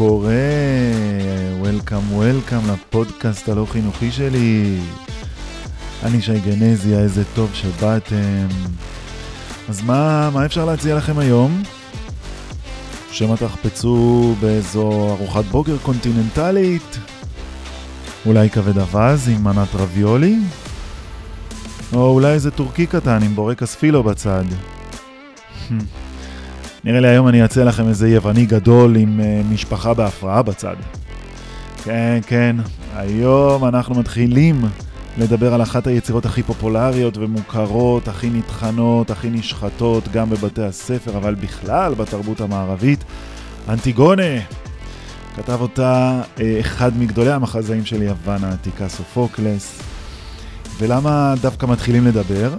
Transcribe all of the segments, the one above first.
קורה? Welcome, Welcome לפודקאסט הלא חינוכי שלי. אני שי גנזיה, איזה טוב שבאתם. אז מה, מה אפשר להציע לכם היום? שמא תחפצו באיזו ארוחת בוקר קונטיננטלית? אולי כבד אווז עם מנת רביולי? או אולי איזה טורקי קטן עם בורקס פילו בצד. נראה לי היום אני אציע לכם איזה יווני גדול עם uh, משפחה בהפרעה בצד. כן, כן, היום אנחנו מתחילים לדבר על אחת היצירות הכי פופולריות ומוכרות, הכי נטחנות, הכי נשחטות, גם בבתי הספר, אבל בכלל בתרבות המערבית, אנטיגונה. כתב אותה uh, אחד מגדולי המחזאים של יוון העתיקה, סופוקלס. ולמה דווקא מתחילים לדבר?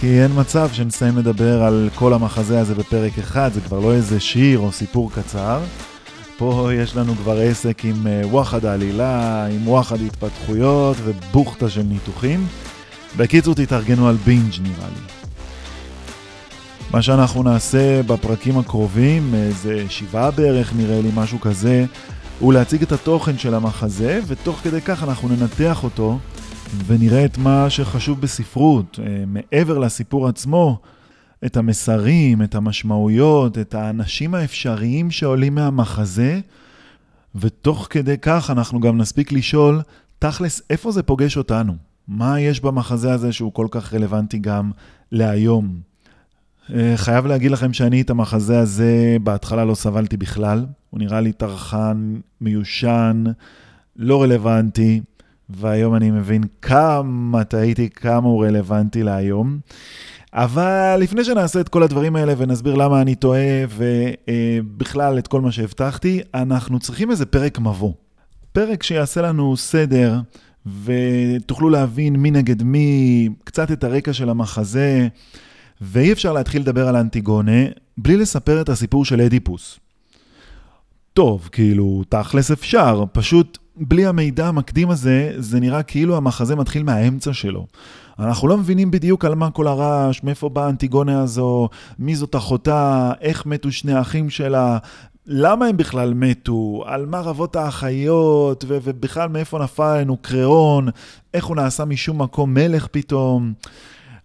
כי אין מצב שנסיים לדבר על כל המחזה הזה בפרק אחד, זה כבר לא איזה שיר או סיפור קצר. פה יש לנו כבר עסק עם אה, וואחד העלילה, עם וואחד התפתחויות ובוכטה של ניתוחים. בקיצור, תתארגנו על בינג' נראה לי. מה שאנחנו נעשה בפרקים הקרובים, איזה שבעה בערך נראה לי, משהו כזה, הוא להציג את התוכן של המחזה, ותוך כדי כך אנחנו ננתח אותו. ונראה את מה שחשוב בספרות, אה, מעבר לסיפור עצמו, את המסרים, את המשמעויות, את האנשים האפשריים שעולים מהמחזה, ותוך כדי כך אנחנו גם נספיק לשאול, תכלס, איפה זה פוגש אותנו? מה יש במחזה הזה שהוא כל כך רלוונטי גם להיום? אה, חייב להגיד לכם שאני את המחזה הזה בהתחלה לא סבלתי בכלל. הוא נראה לי טרחן, מיושן, לא רלוונטי. והיום אני מבין כמה טעיתי, כמה הוא רלוונטי להיום. אבל לפני שנעשה את כל הדברים האלה ונסביר למה אני טועה ובכלל את כל מה שהבטחתי, אנחנו צריכים איזה פרק מבוא. פרק שיעשה לנו סדר ותוכלו להבין מי נגד מי, קצת את הרקע של המחזה, ואי אפשר להתחיל לדבר על אנטיגונה בלי לספר את הסיפור של אדיפוס. טוב, כאילו, תכלס אפשר, פשוט בלי המידע המקדים הזה, זה נראה כאילו המחזה מתחיל מהאמצע שלו. אנחנו לא מבינים בדיוק על מה כל הרעש, מאיפה באה האנטיגונה הזו, מי זאת אחותה, איך מתו שני האחים שלה, למה הם בכלל מתו, על מה רבות האחיות, ו- ובכלל מאיפה נפל עלינו קריאון, איך הוא נעשה משום מקום מלך פתאום.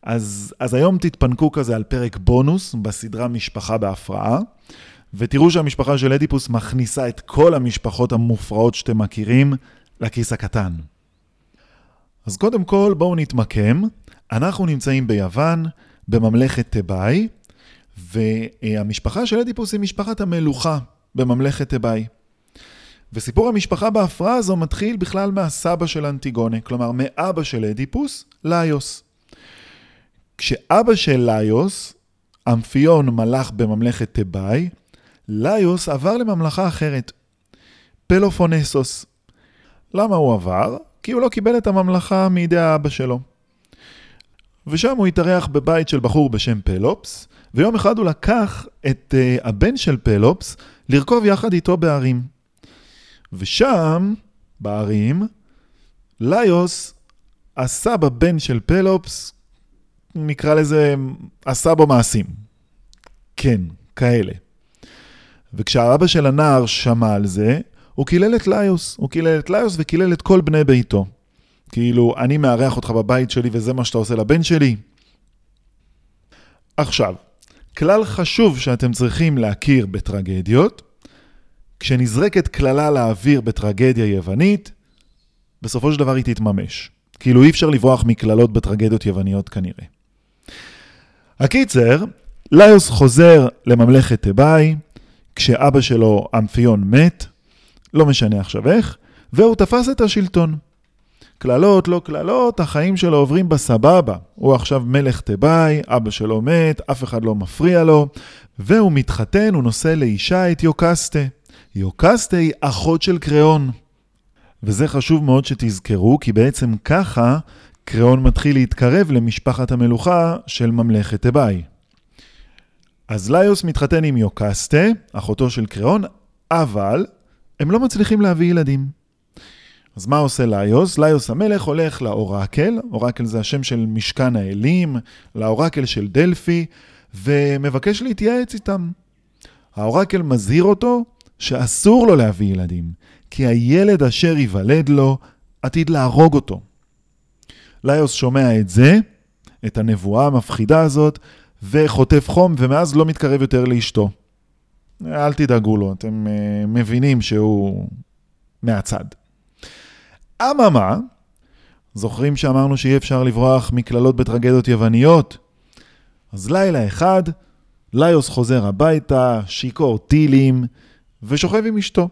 אז, אז היום תתפנקו כזה על פרק בונוס בסדרה משפחה בהפרעה. ותראו שהמשפחה של אדיפוס מכניסה את כל המשפחות המופרעות שאתם מכירים לכיס הקטן. אז קודם כל בואו נתמקם, אנחנו נמצאים ביוון, בממלכת תיבאי, והמשפחה של אדיפוס היא משפחת המלוכה בממלכת תיבאי. וסיפור המשפחה בהפרעה הזו מתחיל בכלל מהסבא של אנטיגונה, כלומר מאבא של אדיפוס, ליוס. כשאבא של ליוס, אמפיון מלך בממלכת תיבאי, ליוס עבר לממלכה אחרת, פלופונסוס. למה הוא עבר? כי הוא לא קיבל את הממלכה מידי האבא שלו. ושם הוא התארח בבית של בחור בשם פלופס, ויום אחד הוא לקח את uh, הבן של פלופס לרכוב יחד איתו בערים. ושם, בערים, ליוס עשה בבן של פלופס, נקרא לזה, עשה בו מעשים. כן, כאלה. וכשהאבא של הנער שמע על זה, הוא קילל את ליוס. הוא קילל את ליוס וקילל את כל בני ביתו. כאילו, אני מארח אותך בבית שלי וזה מה שאתה עושה לבן שלי? עכשיו, כלל חשוב שאתם צריכים להכיר בטרגדיות, כשנזרקת קללה לאוויר בטרגדיה יוונית, בסופו של דבר היא תתממש. כאילו אי אפשר לברוח מקללות בטרגדיות יווניות כנראה. הקיצר, ליוס חוזר לממלכת תיבאי, כשאבא שלו, אמפיון, מת, לא משנה עכשיו איך, והוא תפס את השלטון. קללות, לא קללות, החיים שלו עוברים בסבבה. הוא עכשיו מלך תיבאי, אבא שלו מת, אף אחד לא מפריע לו, והוא מתחתן, הוא נושא לאישה את יוקסטה. יוקסטה היא אחות של קריאון. וזה חשוב מאוד שתזכרו, כי בעצם ככה קריאון מתחיל להתקרב למשפחת המלוכה של ממלכת תיבאי. אז ליוס מתחתן עם יוקסטה, אחותו של קריאון, אבל הם לא מצליחים להביא ילדים. אז מה עושה ליוס? ליוס המלך הולך לאורקל, אורקל זה השם של משכן האלים, לאורקל של דלפי, ומבקש להתייעץ איתם. האורקל מזהיר אותו שאסור לו להביא ילדים, כי הילד אשר ייוולד לו עתיד להרוג אותו. ליוס שומע את זה, את הנבואה המפחידה הזאת, וחוטף חום, ומאז לא מתקרב יותר לאשתו. אל תדאגו לו, אתם uh, מבינים שהוא מהצד. אממה, זוכרים שאמרנו שאי אפשר לברוח מקללות בטרגדיות יווניות? אז לילה אחד, ליוס חוזר הביתה, שיכור טילים, ושוכב עם אשתו.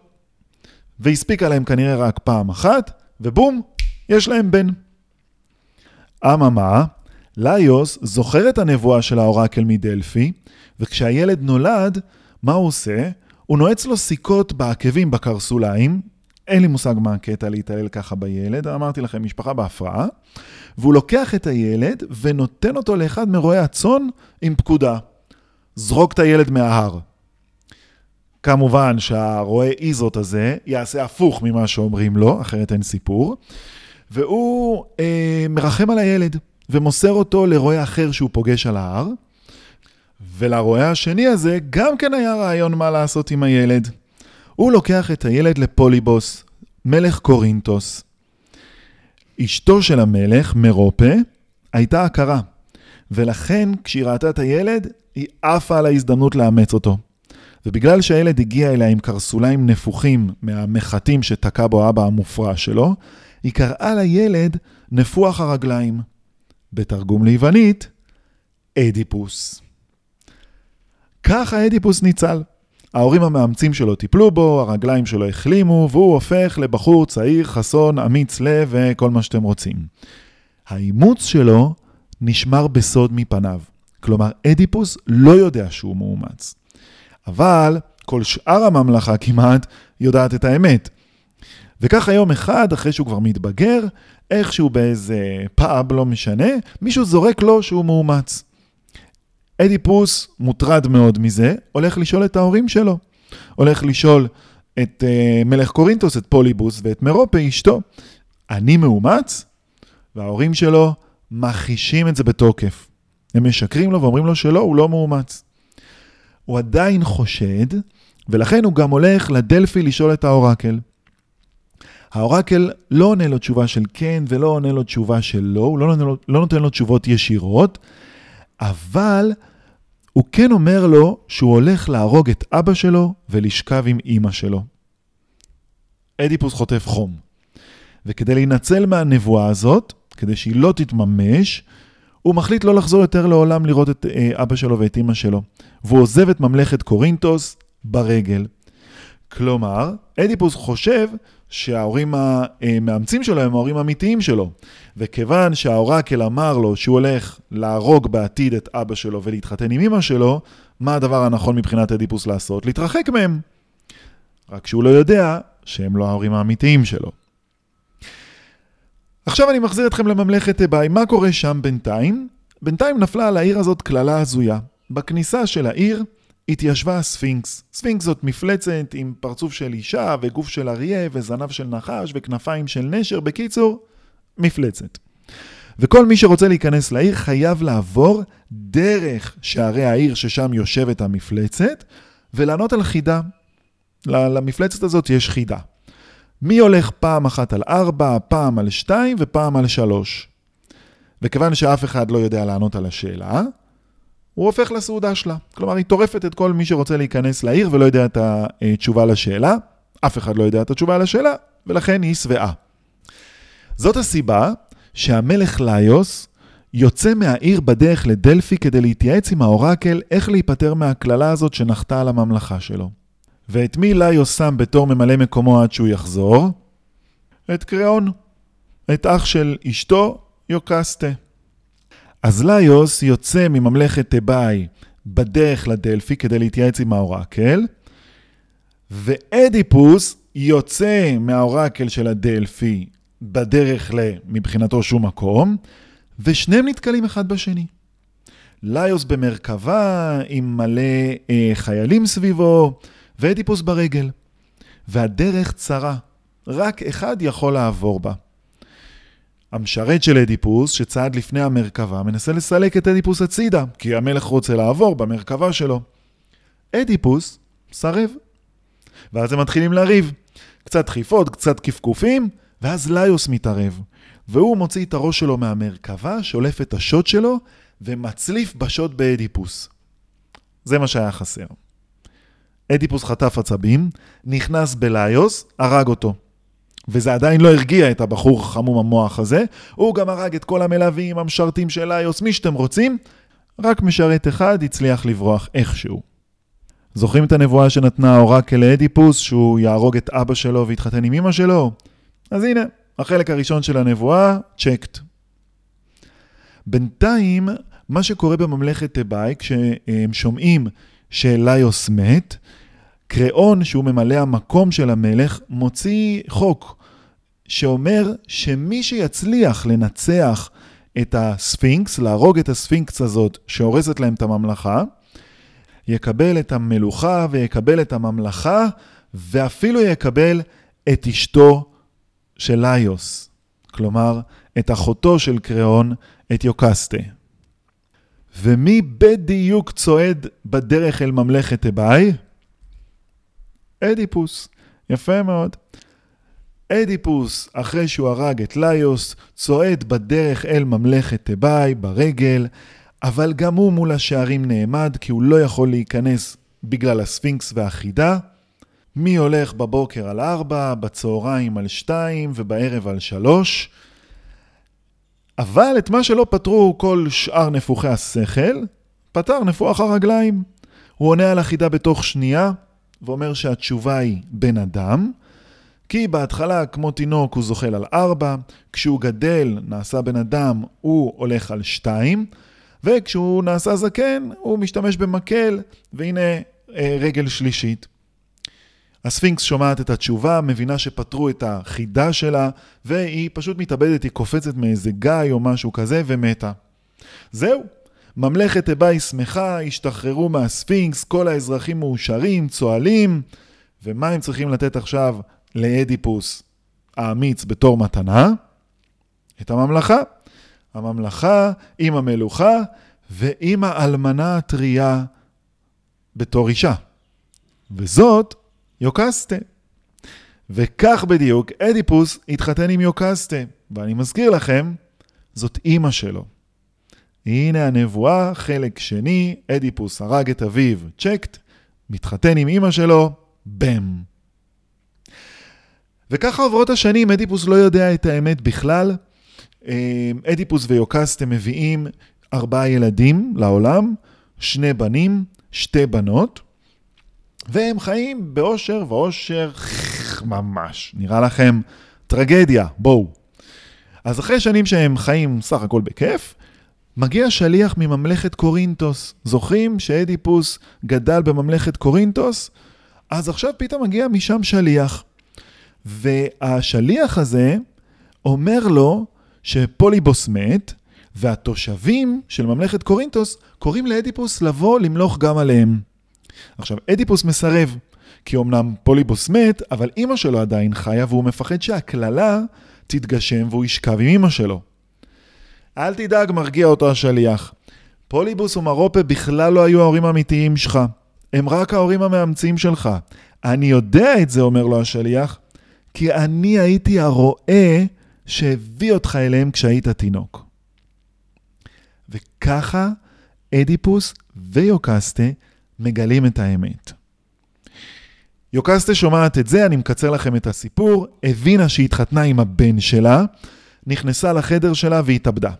והספיקה להם כנראה רק פעם אחת, ובום, יש להם בן. אממה, ליוס זוכר את הנבואה של האורקל מדלפי, וכשהילד נולד, מה הוא עושה? הוא נועץ לו סיכות בעקבים בקרסוליים, אין לי מושג מה הקטע להתעלל ככה בילד, אמרתי לכם, משפחה בהפרעה, והוא לוקח את הילד ונותן אותו לאחד מרועי הצאן עם פקודה. זרוק את הילד מההר. כמובן שהרועה איזוט הזה יעשה הפוך ממה שאומרים לו, אחרת אין סיפור, והוא אה, מרחם על הילד ומוסר אותו לרועה אחר שהוא פוגש על ההר, ולרועה השני הזה גם כן היה רעיון מה לעשות עם הילד. הוא לוקח את הילד לפוליבוס, מלך קורינטוס. אשתו של המלך, מרופה, הייתה עקרה, ולכן כשהיא ראתה את הילד, היא עפה על ההזדמנות לאמץ אותו. ובגלל שהילד הגיע אליה עם קרסוליים נפוחים מהמחטים שתקע בו אבא המופרע שלו, היא קראה לילד נפוח הרגליים. בתרגום ליוונית, אדיפוס. ככה אדיפוס ניצל. ההורים המאמצים שלו טיפלו בו, הרגליים שלו החלימו, והוא הופך לבחור צעיר, חסון, אמיץ לב וכל מה שאתם רוצים. האימוץ שלו נשמר בסוד מפניו. כלומר, אדיפוס לא יודע שהוא מאומץ. אבל כל שאר הממלכה כמעט יודעת את האמת. וככה יום אחד, אחרי שהוא כבר מתבגר, איכשהו באיזה פאב, לא משנה, מישהו זורק לו שהוא מאומץ. אדיפוס מוטרד מאוד מזה, הולך לשאול את ההורים שלו. הולך לשאול את uh, מלך קורינטוס, את פוליבוס ואת מרופה, אשתו, אני מאומץ? וההורים שלו מכחישים את זה בתוקף. הם משקרים לו ואומרים לו שלא, הוא לא מאומץ. הוא עדיין חושד, ולכן הוא גם הולך לדלפי לשאול את האורקל. האורקל לא עונה לו תשובה של כן ולא עונה לו תשובה של לא, הוא לא לו, לא נותן לו תשובות ישירות, אבל הוא כן אומר לו שהוא הולך להרוג את אבא שלו ולשכב עם אימא שלו. אדיפוס חוטף חום. וכדי להינצל מהנבואה הזאת, כדי שהיא לא תתממש, הוא מחליט לא לחזור יותר לעולם לראות את אה, אבא שלו ואת אימא שלו, והוא עוזב את ממלכת קורינטוס ברגל. כלומר, אדיפוס חושב שההורים המאמצים שלו הם ההורים האמיתיים שלו. וכיוון שהאורקל אמר לו שהוא הולך להרוג בעתיד את אבא שלו ולהתחתן עם אמא שלו, מה הדבר הנכון מבחינת אדיפוס לעשות? להתרחק מהם. רק שהוא לא יודע שהם לא ההורים האמיתיים שלו. עכשיו אני מחזיר אתכם לממלכת אביי, מה קורה שם בינתיים? בינתיים נפלה על העיר הזאת קללה הזויה. בכניסה של העיר התיישבה הספינקס. ספינקס זאת מפלצת עם פרצוף של אישה וגוף של אריה וזנב של נחש וכנפיים של נשר, בקיצור, מפלצת. וכל מי שרוצה להיכנס לעיר חייב לעבור דרך שערי העיר ששם יושבת המפלצת ולענות על חידה. למפלצת הזאת יש חידה. מי הולך פעם אחת על ארבע, פעם על שתיים ופעם על שלוש. וכיוון שאף אחד לא יודע לענות על השאלה, הוא הופך לסעודה שלה. כלומר, היא טורפת את כל מי שרוצה להיכנס לעיר ולא יודע את התשובה לשאלה. אף אחד לא יודע את התשובה לשאלה, ולכן היא שבעה. זאת הסיבה שהמלך ליוס יוצא מהעיר בדרך לדלפי כדי להתייעץ עם האורקל איך להיפטר מהקללה הזאת שנחתה על הממלכה שלו. ואת מי ליוס שם בתור ממלא מקומו עד שהוא יחזור? את קריאון, את אח של אשתו, יוקסטה. אז ליוס יוצא מממלכת תיבאי בדרך לדלפי כדי להתייעץ עם האורקל, ואדיפוס יוצא מהאורקל של הדלפי בדרך ל... מבחינתו שום מקום, ושניהם נתקלים אחד בשני. ליוס במרכבה עם מלא אה, חיילים סביבו, ואדיפוס ברגל. והדרך צרה, רק אחד יכול לעבור בה. המשרת של אדיפוס, שצעד לפני המרכבה, מנסה לסלק את אדיפוס הצידה, כי המלך רוצה לעבור במרכבה שלו. אדיפוס מסרב. ואז הם מתחילים לריב. קצת דחיפות, קצת קפקופים, ואז ליוס מתערב. והוא מוציא את הראש שלו מהמרכבה, שולף את השוט שלו, ומצליף בשוט באדיפוס. זה מה שהיה חסר. אדיפוס חטף עצבים, נכנס בליוס, הרג אותו. וזה עדיין לא הרגיע את הבחור חמום המוח הזה, הוא גם הרג את כל המלווים, המשרתים של ליוס, מי שאתם רוצים, רק משרת אחד הצליח לברוח איכשהו. זוכרים את הנבואה שנתנה האורקל לאדיפוס, שהוא יהרוג את אבא שלו ויתחתן עם אמא שלו? אז הנה, החלק הראשון של הנבואה, צ'קט. בינתיים, מה שקורה בממלכת תיבאי, כשהם שומעים שליוס מת, קריאון, שהוא ממלא המקום של המלך, מוציא חוק שאומר שמי שיצליח לנצח את הספינקס, להרוג את הספינקס הזאת שהורסת להם את הממלכה, יקבל את המלוכה ויקבל את הממלכה, ואפילו יקבל את אשתו של ליוס, כלומר, את אחותו של קריאון, את יוקסטה. ומי בדיוק צועד בדרך אל ממלכת תיבאי? אדיפוס. יפה מאוד. אדיפוס, אחרי שהוא הרג את ליוס, צועד בדרך אל ממלכת תיבאי ברגל, אבל גם הוא מול השערים נעמד, כי הוא לא יכול להיכנס בגלל הספינקס והחידה. מי הולך בבוקר על ארבע, בצהריים על שתיים ובערב על שלוש. אבל את מה שלא פתרו כל שאר נפוחי השכל, פתר נפוח הרגליים. הוא עונה על החידה בתוך שנייה, ואומר שהתשובה היא בן אדם, כי בהתחלה, כמו תינוק, הוא זוחל על ארבע, כשהוא גדל, נעשה בן אדם, הוא הולך על שתיים, וכשהוא נעשה זקן, הוא משתמש במקל, והנה אה, רגל שלישית. הספינקס שומעת את התשובה, מבינה שפתרו את החידה שלה, והיא פשוט מתאבדת, היא קופצת מאיזה גיא או משהו כזה, ומתה. זהו, ממלכת אבאי שמחה, השתחררו מהספינקס, כל האזרחים מאושרים, צוהלים, ומה הם צריכים לתת עכשיו לאדיפוס האמיץ בתור מתנה? את הממלכה. הממלכה עם המלוכה ועם האלמנה הטריה בתור אישה. וזאת יוקסטה. וכך בדיוק אדיפוס התחתן עם יוקסטה. ואני מזכיר לכם, זאת אימא שלו. הנה הנבואה, חלק שני, אדיפוס הרג את אביו, צ'קט, מתחתן עם אימא שלו, בם. וככה עוברות השנים, אדיפוס לא יודע את האמת בכלל. אה, אדיפוס ויוקסטה מביאים ארבעה ילדים לעולם, שני בנים, שתי בנות, והם חיים באושר ואושר ממש. נראה לכם טרגדיה, בואו. אז אחרי שנים שהם חיים סך הכל בכיף, מגיע שליח מממלכת קורינטוס. זוכרים שאדיפוס גדל בממלכת קורינטוס? אז עכשיו פתאום מגיע משם שליח. והשליח הזה אומר לו שפוליבוס מת, והתושבים של ממלכת קורינטוס קוראים לאדיפוס לבוא למלוך גם עליהם. עכשיו, אדיפוס מסרב, כי אמנם פוליבוס מת, אבל אימא שלו עדיין חיה והוא מפחד שהקללה תתגשם והוא ישכב עם אימא שלו. אל תדאג, מרגיע אותו השליח. פוליבוס ומרופה בכלל לא היו ההורים האמיתיים שלך. הם רק ההורים המאמצים שלך. אני יודע את זה, אומר לו השליח, כי אני הייתי הרועה שהביא אותך אליהם כשהיית תינוק. וככה אדיפוס ויוקסטה מגלים את האמת. יוקסטה שומעת את זה, אני מקצר לכם את הסיפור, הבינה שהיא התחתנה עם הבן שלה, נכנסה לחדר שלה והתאבדה.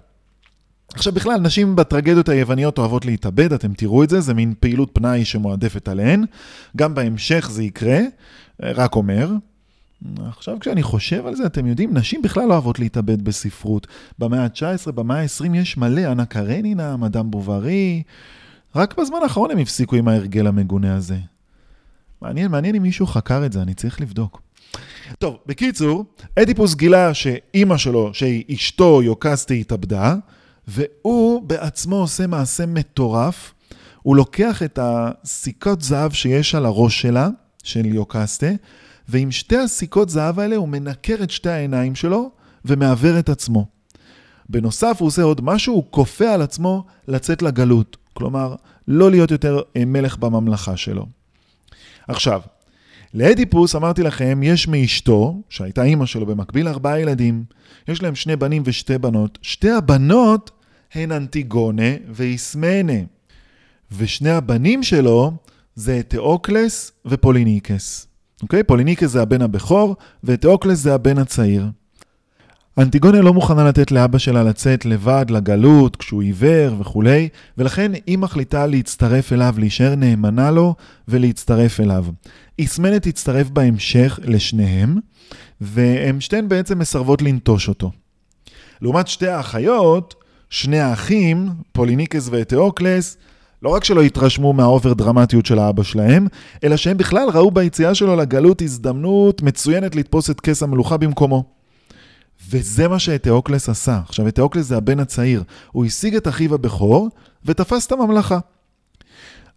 עכשיו בכלל, נשים בטרגדיות היווניות אוהבות להתאבד, אתם תראו את זה, זה מין פעילות פנאי שמועדפת עליהן. גם בהמשך זה יקרה, רק אומר. עכשיו כשאני חושב על זה, אתם יודעים, נשים בכלל לא אוהבות להתאבד בספרות. במאה ה-19, במאה ה-20 יש מלא, אנה קרנינה, מדאם בוברי. רק בזמן האחרון הם הפסיקו עם ההרגל המגונה הזה. מעניין, מעניין אם מישהו חקר את זה, אני צריך לבדוק. טוב, בקיצור, אדיפוס גילה שאימא שלו, שהיא אשתו יוקסטי, התאבדה, והוא בעצמו עושה מעשה מטורף. הוא לוקח את הסיכות זהב שיש על הראש שלה, של יוקסטה, ועם שתי הסיכות זהב האלה הוא מנקר את שתי העיניים שלו ומעוור את עצמו. בנוסף הוא עושה עוד משהו, הוא כופה על עצמו לצאת לגלות. כלומר, לא להיות יותר אה, מלך בממלכה שלו. עכשיו, לאדיפוס, אמרתי לכם, יש מאשתו, שהייתה אימא שלו במקביל, ארבעה ילדים. יש להם שני בנים ושתי בנות. שתי הבנות הן אנטיגונה ואיסמנה. ושני הבנים שלו זה תאוקלס ופוליניקס. אוקיי? פוליניקס זה הבן הבכור, ותאוקלס זה הבן הצעיר. אנטיגונה לא מוכנה לתת לאבא שלה לצאת לבד לגלות כשהוא עיוור וכולי, ולכן היא מחליטה להצטרף אליו, להישאר נאמנה לו ולהצטרף אליו. איסמנה תצטרף בהמשך לשניהם, והן שתיהן בעצם מסרבות לנטוש אותו. לעומת שתי האחיות, שני האחים, פוליניקס ואתאוקלס, לא רק שלא התרשמו מה over דרמטיות של האבא שלהם, אלא שהם בכלל ראו ביציאה שלו לגלות הזדמנות מצוינת לתפוס את כס המלוכה במקומו. וזה מה שאתאוקלס עשה. עכשיו, אתאוקלס זה הבן הצעיר. הוא השיג את אחיו הבכור ותפס את הממלכה.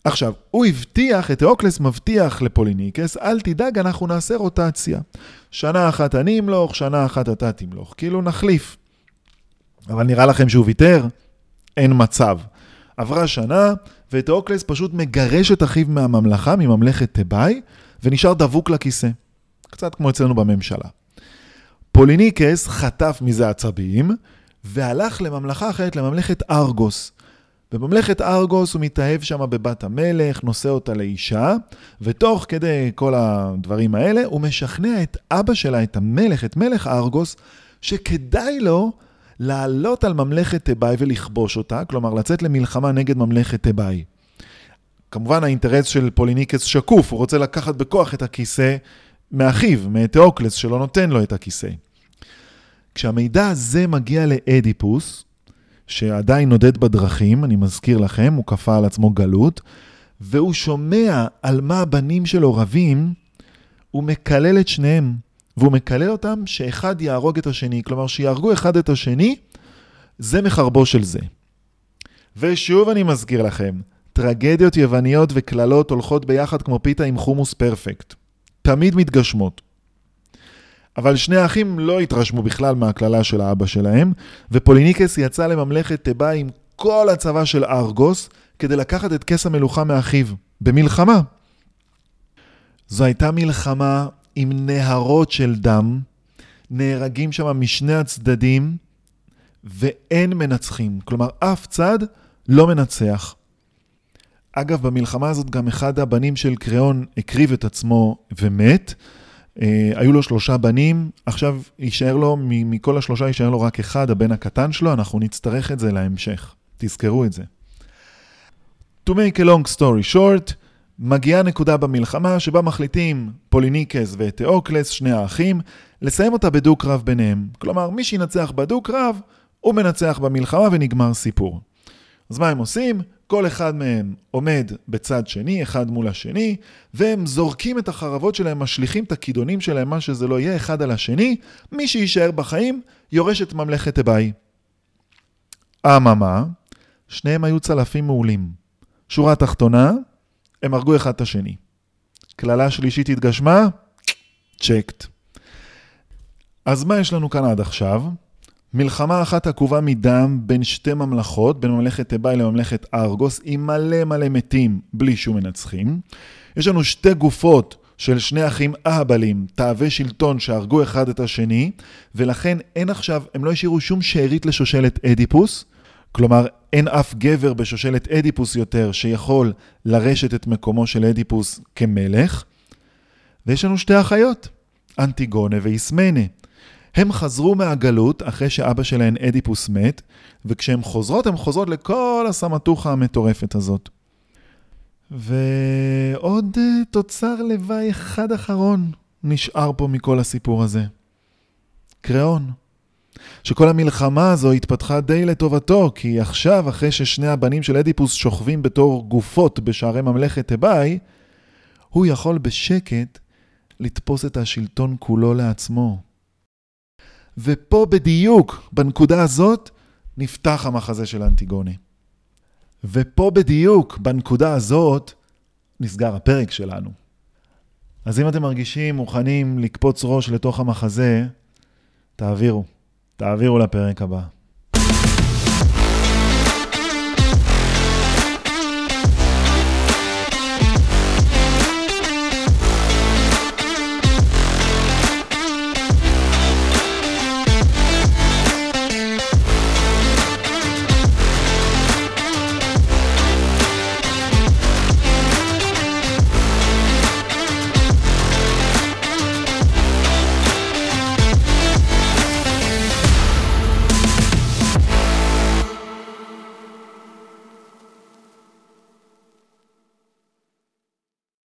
עכשיו, הוא הבטיח, אתאוקלס מבטיח לפוליניקס, אל תדאג, אנחנו נעשה רוטציה. שנה אחת אני אמלוך, שנה אחת אתה תמלוך. כאילו נחליף. אבל נראה לכם שהוא ויתר? אין מצב. עברה שנה, ואתאוקלס פשוט מגרש את אחיו מהממלכה, מממלכת תיבאי, ונשאר דבוק לכיסא. קצת כמו אצלנו בממשלה. פוליניקס חטף מזה עצבים, והלך לממלכה אחרת, לממלכת ארגוס. בממלכת ארגוס הוא מתאהב שם בבת המלך, נושא אותה לאישה, ותוך כדי כל הדברים האלה, הוא משכנע את אבא שלה, את המלך, את מלך ארגוס, שכדאי לו לעלות על ממלכת תיבאי ולכבוש אותה, כלומר לצאת למלחמה נגד ממלכת תיבאי. כמובן האינטרס של פוליניקס שקוף, הוא רוצה לקחת בכוח את הכיסא מאחיו, מתאוקלס, שלא נותן לו את הכיסא. כשהמידע הזה מגיע לאדיפוס, שעדיין נודד בדרכים, אני מזכיר לכם, הוא כפה על עצמו גלות, והוא שומע על מה הבנים שלו רבים, הוא מקלל את שניהם. והוא מקלל אותם שאחד יהרוג את השני. כלומר, שיהרגו אחד את השני, זה מחרבו של זה. ושוב אני מזכיר לכם, טרגדיות יווניות וקללות הולכות ביחד כמו פיתה עם חומוס פרפקט. תמיד מתגשמות. אבל שני האחים לא התרשמו בכלל מהקללה של האבא שלהם, ופוליניקס יצא לממלכת תיבה עם כל הצבא של ארגוס כדי לקחת את כס המלוכה מאחיו, במלחמה. זו הייתה מלחמה עם נהרות של דם, נהרגים שם משני הצדדים, ואין מנצחים. כלומר, אף צד לא מנצח. אגב, במלחמה הזאת גם אחד הבנים של קריאון הקריב את עצמו ומת. אה, היו לו שלושה בנים, עכשיו יישאר לו, מכל השלושה יישאר לו רק אחד, הבן הקטן שלו, אנחנו נצטרך את זה להמשך. תזכרו את זה. To make a long story short, מגיעה נקודה במלחמה שבה מחליטים פוליניקס ותאוקלס, שני האחים, לסיים אותה בדו-קרב ביניהם. כלומר, מי שינצח בדו-קרב, הוא מנצח במלחמה ונגמר סיפור. אז מה הם עושים? כל אחד מהם עומד בצד שני, אחד מול השני, והם זורקים את החרבות שלהם, משליכים את הכידונים שלהם, מה שזה לא יהיה, אחד על השני. מי שיישאר בחיים, יורש את ממלכת אביי. אממה, שניהם היו צלפים מעולים. שורה תחתונה, הם הרגו אחד את השני. קללה שלישית התגשמה? צ'קט. אז מה יש לנו כאן עד עכשיו? מלחמה אחת עקובה מדם בין שתי ממלכות, בין ממלכת תיבאי לממלכת ארגוס, עם מלא מלא מתים בלי שום מנצחים. יש לנו שתי גופות של שני אחים אהבלים, תאבי שלטון שהרגו אחד את השני, ולכן אין עכשיו, הם לא השאירו שום שארית לשושלת אדיפוס, כלומר אין אף גבר בשושלת אדיפוס יותר שיכול לרשת את מקומו של אדיפוס כמלך. ויש לנו שתי אחיות, אנטיגונה ואיסמנה. הם חזרו מהגלות אחרי שאבא שלהן אדיפוס מת, וכשהן חוזרות, הן חוזרות לכל הסמטוחה המטורפת הזאת. ועוד אה, תוצר לוואי אחד אחרון נשאר פה מכל הסיפור הזה. קריאון. שכל המלחמה הזו התפתחה די לטובתו, כי עכשיו, אחרי ששני הבנים של אדיפוס שוכבים בתור גופות בשערי ממלכת תיבאי, הוא יכול בשקט לתפוס את השלטון כולו לעצמו. ופה בדיוק, בנקודה הזאת, נפתח המחזה של אנטיגוני. ופה בדיוק, בנקודה הזאת, נסגר הפרק שלנו. אז אם אתם מרגישים מוכנים לקפוץ ראש לתוך המחזה, תעבירו. תעבירו לפרק הבא.